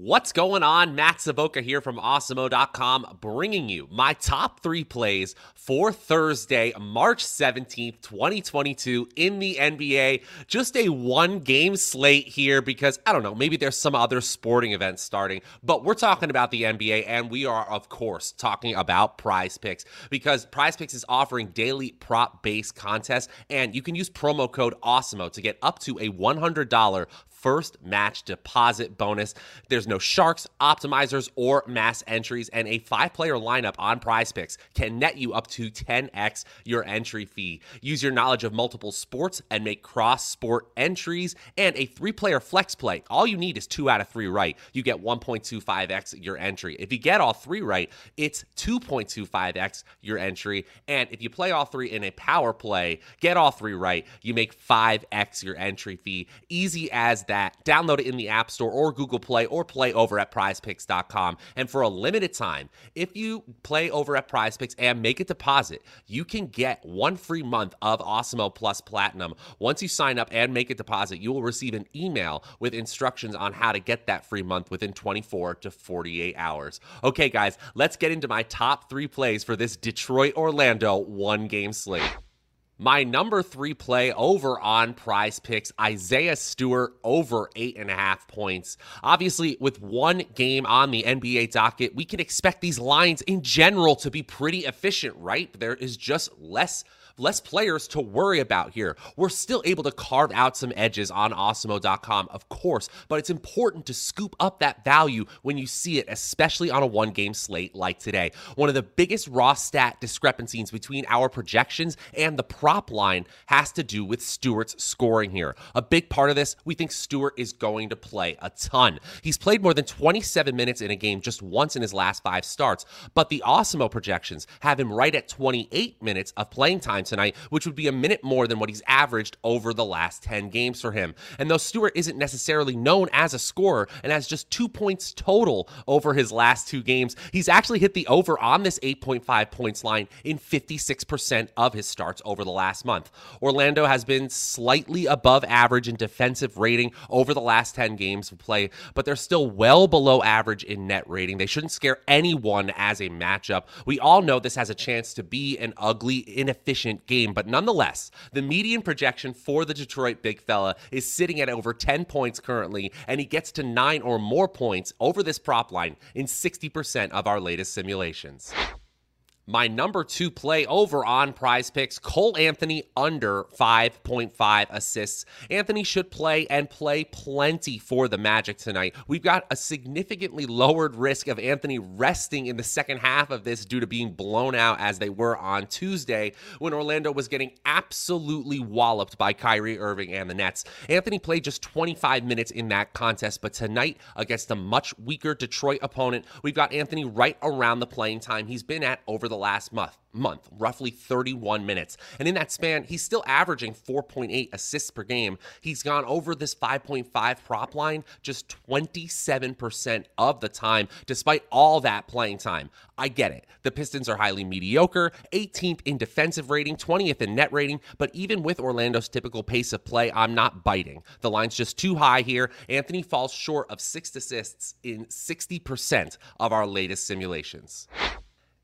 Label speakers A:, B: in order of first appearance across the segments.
A: What's going on? Matt Savoca here from Awesemo.com, bringing you my top three plays for Thursday, March 17th, 2022, in the NBA. Just a one game slate here because I don't know, maybe there's some other sporting events starting, but we're talking about the NBA and we are, of course, talking about prize picks because prize picks is offering daily prop based contests and you can use promo code Awesemo to get up to a $100 first match deposit bonus. There's no sharks, optimizers, or mass entries, and a five player lineup on prize picks can net you up to 10x your entry fee. Use your knowledge of multiple sports and make cross sport entries and a three player flex play. All you need is two out of three right. You get 1.25x your entry. If you get all three right, it's 2.25x your entry. And if you play all three in a power play, get all three right, you make 5x your entry fee. Easy as that. Download it in the App Store or Google Play or play over at prizepicks.com. And for a limited time, if you play over at prizepicks and make a deposit, you can get one free month of Awesemo Plus Platinum. Once you sign up and make a deposit, you will receive an email with instructions on how to get that free month within 24 to 48 hours. Okay, guys, let's get into my top three plays for this Detroit Orlando one game slate. My number three play over on prize picks, Isaiah Stewart over eight and a half points. Obviously, with one game on the NBA docket, we can expect these lines in general to be pretty efficient, right? There is just less less players to worry about here. We're still able to carve out some edges on Awesemo.com, of course, but it's important to scoop up that value when you see it, especially on a one game slate like today. One of the biggest raw stat discrepancies between our projections and the prop line has to do with Stewart's scoring here. A big part of this, we think Stewart is going to play a ton. He's played more than 27 minutes in a game just once in his last five starts, but the Awesemo projections have him right at 28 minutes of playing time tonight, which would be a minute more than what he's averaged over the last 10 games for him. And though Stewart isn't necessarily known as a scorer and has just two points total over his last two games, he's actually hit the over on this 8.5 points line in 56% of his starts over the last month. Orlando has been slightly above average in defensive rating over the last 10 games of play, but they're still well below average in net rating. They shouldn't scare anyone as a matchup. We all know this has a chance to be an ugly, inefficient game, but nonetheless, the median projection for the Detroit big fella is sitting at over 10 points currently, and he gets to nine or more points over this prop line in 60% of our latest simulations. My number two play over on prize picks, Cole Anthony under 5.5 assists. Anthony should play and play plenty for the Magic tonight. We've got a significantly lowered risk of Anthony resting in the second half of this due to being blown out as they were on Tuesday when Orlando was getting absolutely walloped by Kyrie Irving and the Nets. Anthony played just 25 minutes in that contest, but tonight against a much weaker Detroit opponent, we've got Anthony right around the playing time he's been at over the last month month, roughly 31 minutes. And in that span, he's still averaging 4.8 assists per game. He's gone over this 5.5 prop line just 27% of the time, despite all that playing time. I get it. The Pistons are highly mediocre, 18th in defensive rating, 20th in net rating, but even with Orlando's typical pace of play, I'm not biting. The line's just too high here. Anthony falls short of six assists in 60% of our latest simulations.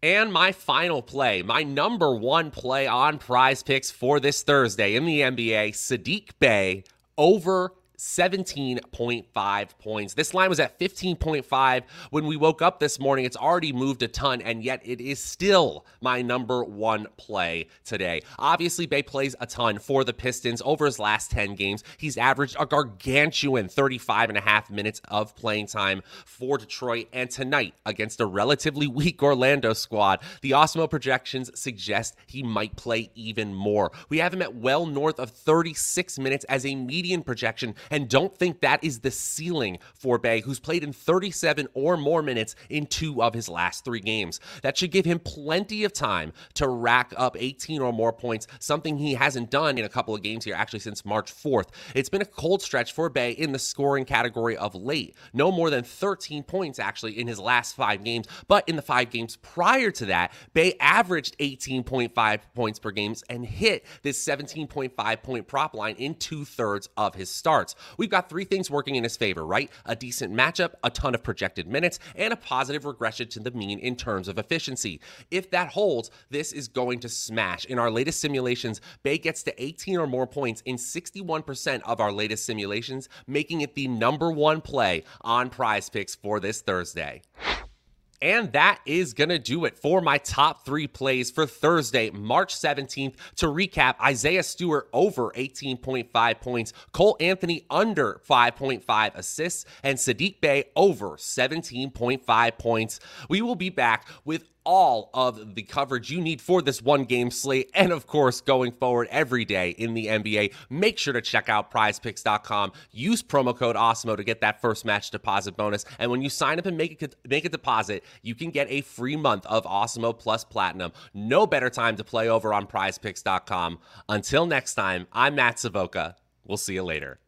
A: And my final play, my number one play on prize picks for this Thursday in the NBA, Saddiq Bey over 17.5 points. This line was at 15.5 when we woke up this morning. It's already moved a ton, and yet it is still my number one play today. Obviously, Bey plays a ton for the Pistons over his last 10 games. He's averaged a gargantuan 35 and a half minutes of playing time for Detroit. And tonight, against a relatively weak Orlando squad, the Awesemo projections suggest he might play even more. We have him at well north of 36 minutes as a median projection and don't think that is the ceiling for Bey, who's played in 37 or more minutes in two of his last three games. That should give him plenty of time to rack up 18 or more points, something he hasn't done in a couple of games here, actually since March 4th. It's been a cold stretch for Bey in the scoring category of late. No more than 13 points, actually, in his last five games. But in the five games prior to that, Bey averaged 18.5 points per game and hit this 17.5 point prop line in two thirds of his starts. We've got three things working in his favor, right? A decent matchup, a ton of projected minutes, and a positive regression to the mean in terms of efficiency. If that holds, this is going to smash. In our latest simulations, Bey gets to 18 or more points in 61% of our latest simulations, making it the number one play on prize picks for this Thursday. And that is going to do it for my top three plays for Thursday, March 17th. To recap, Isaiah Stewart over 18.5 points, Cole Anthony under 5.5 assists, and Saddiq Bey over 17.5 points. We will be back with all of the coverage you need for this one game slate. And of course, going forward every day in the NBA, make sure to check out prizepicks.com. Use promo code AWESEMO to get that first match deposit bonus. And when you sign up and make a, make a deposit, you can get a free month of Awesemo Plus Platinum. No better time to play over on prizepicks.com. Until next time, I'm Matt Savoca. We'll see you later.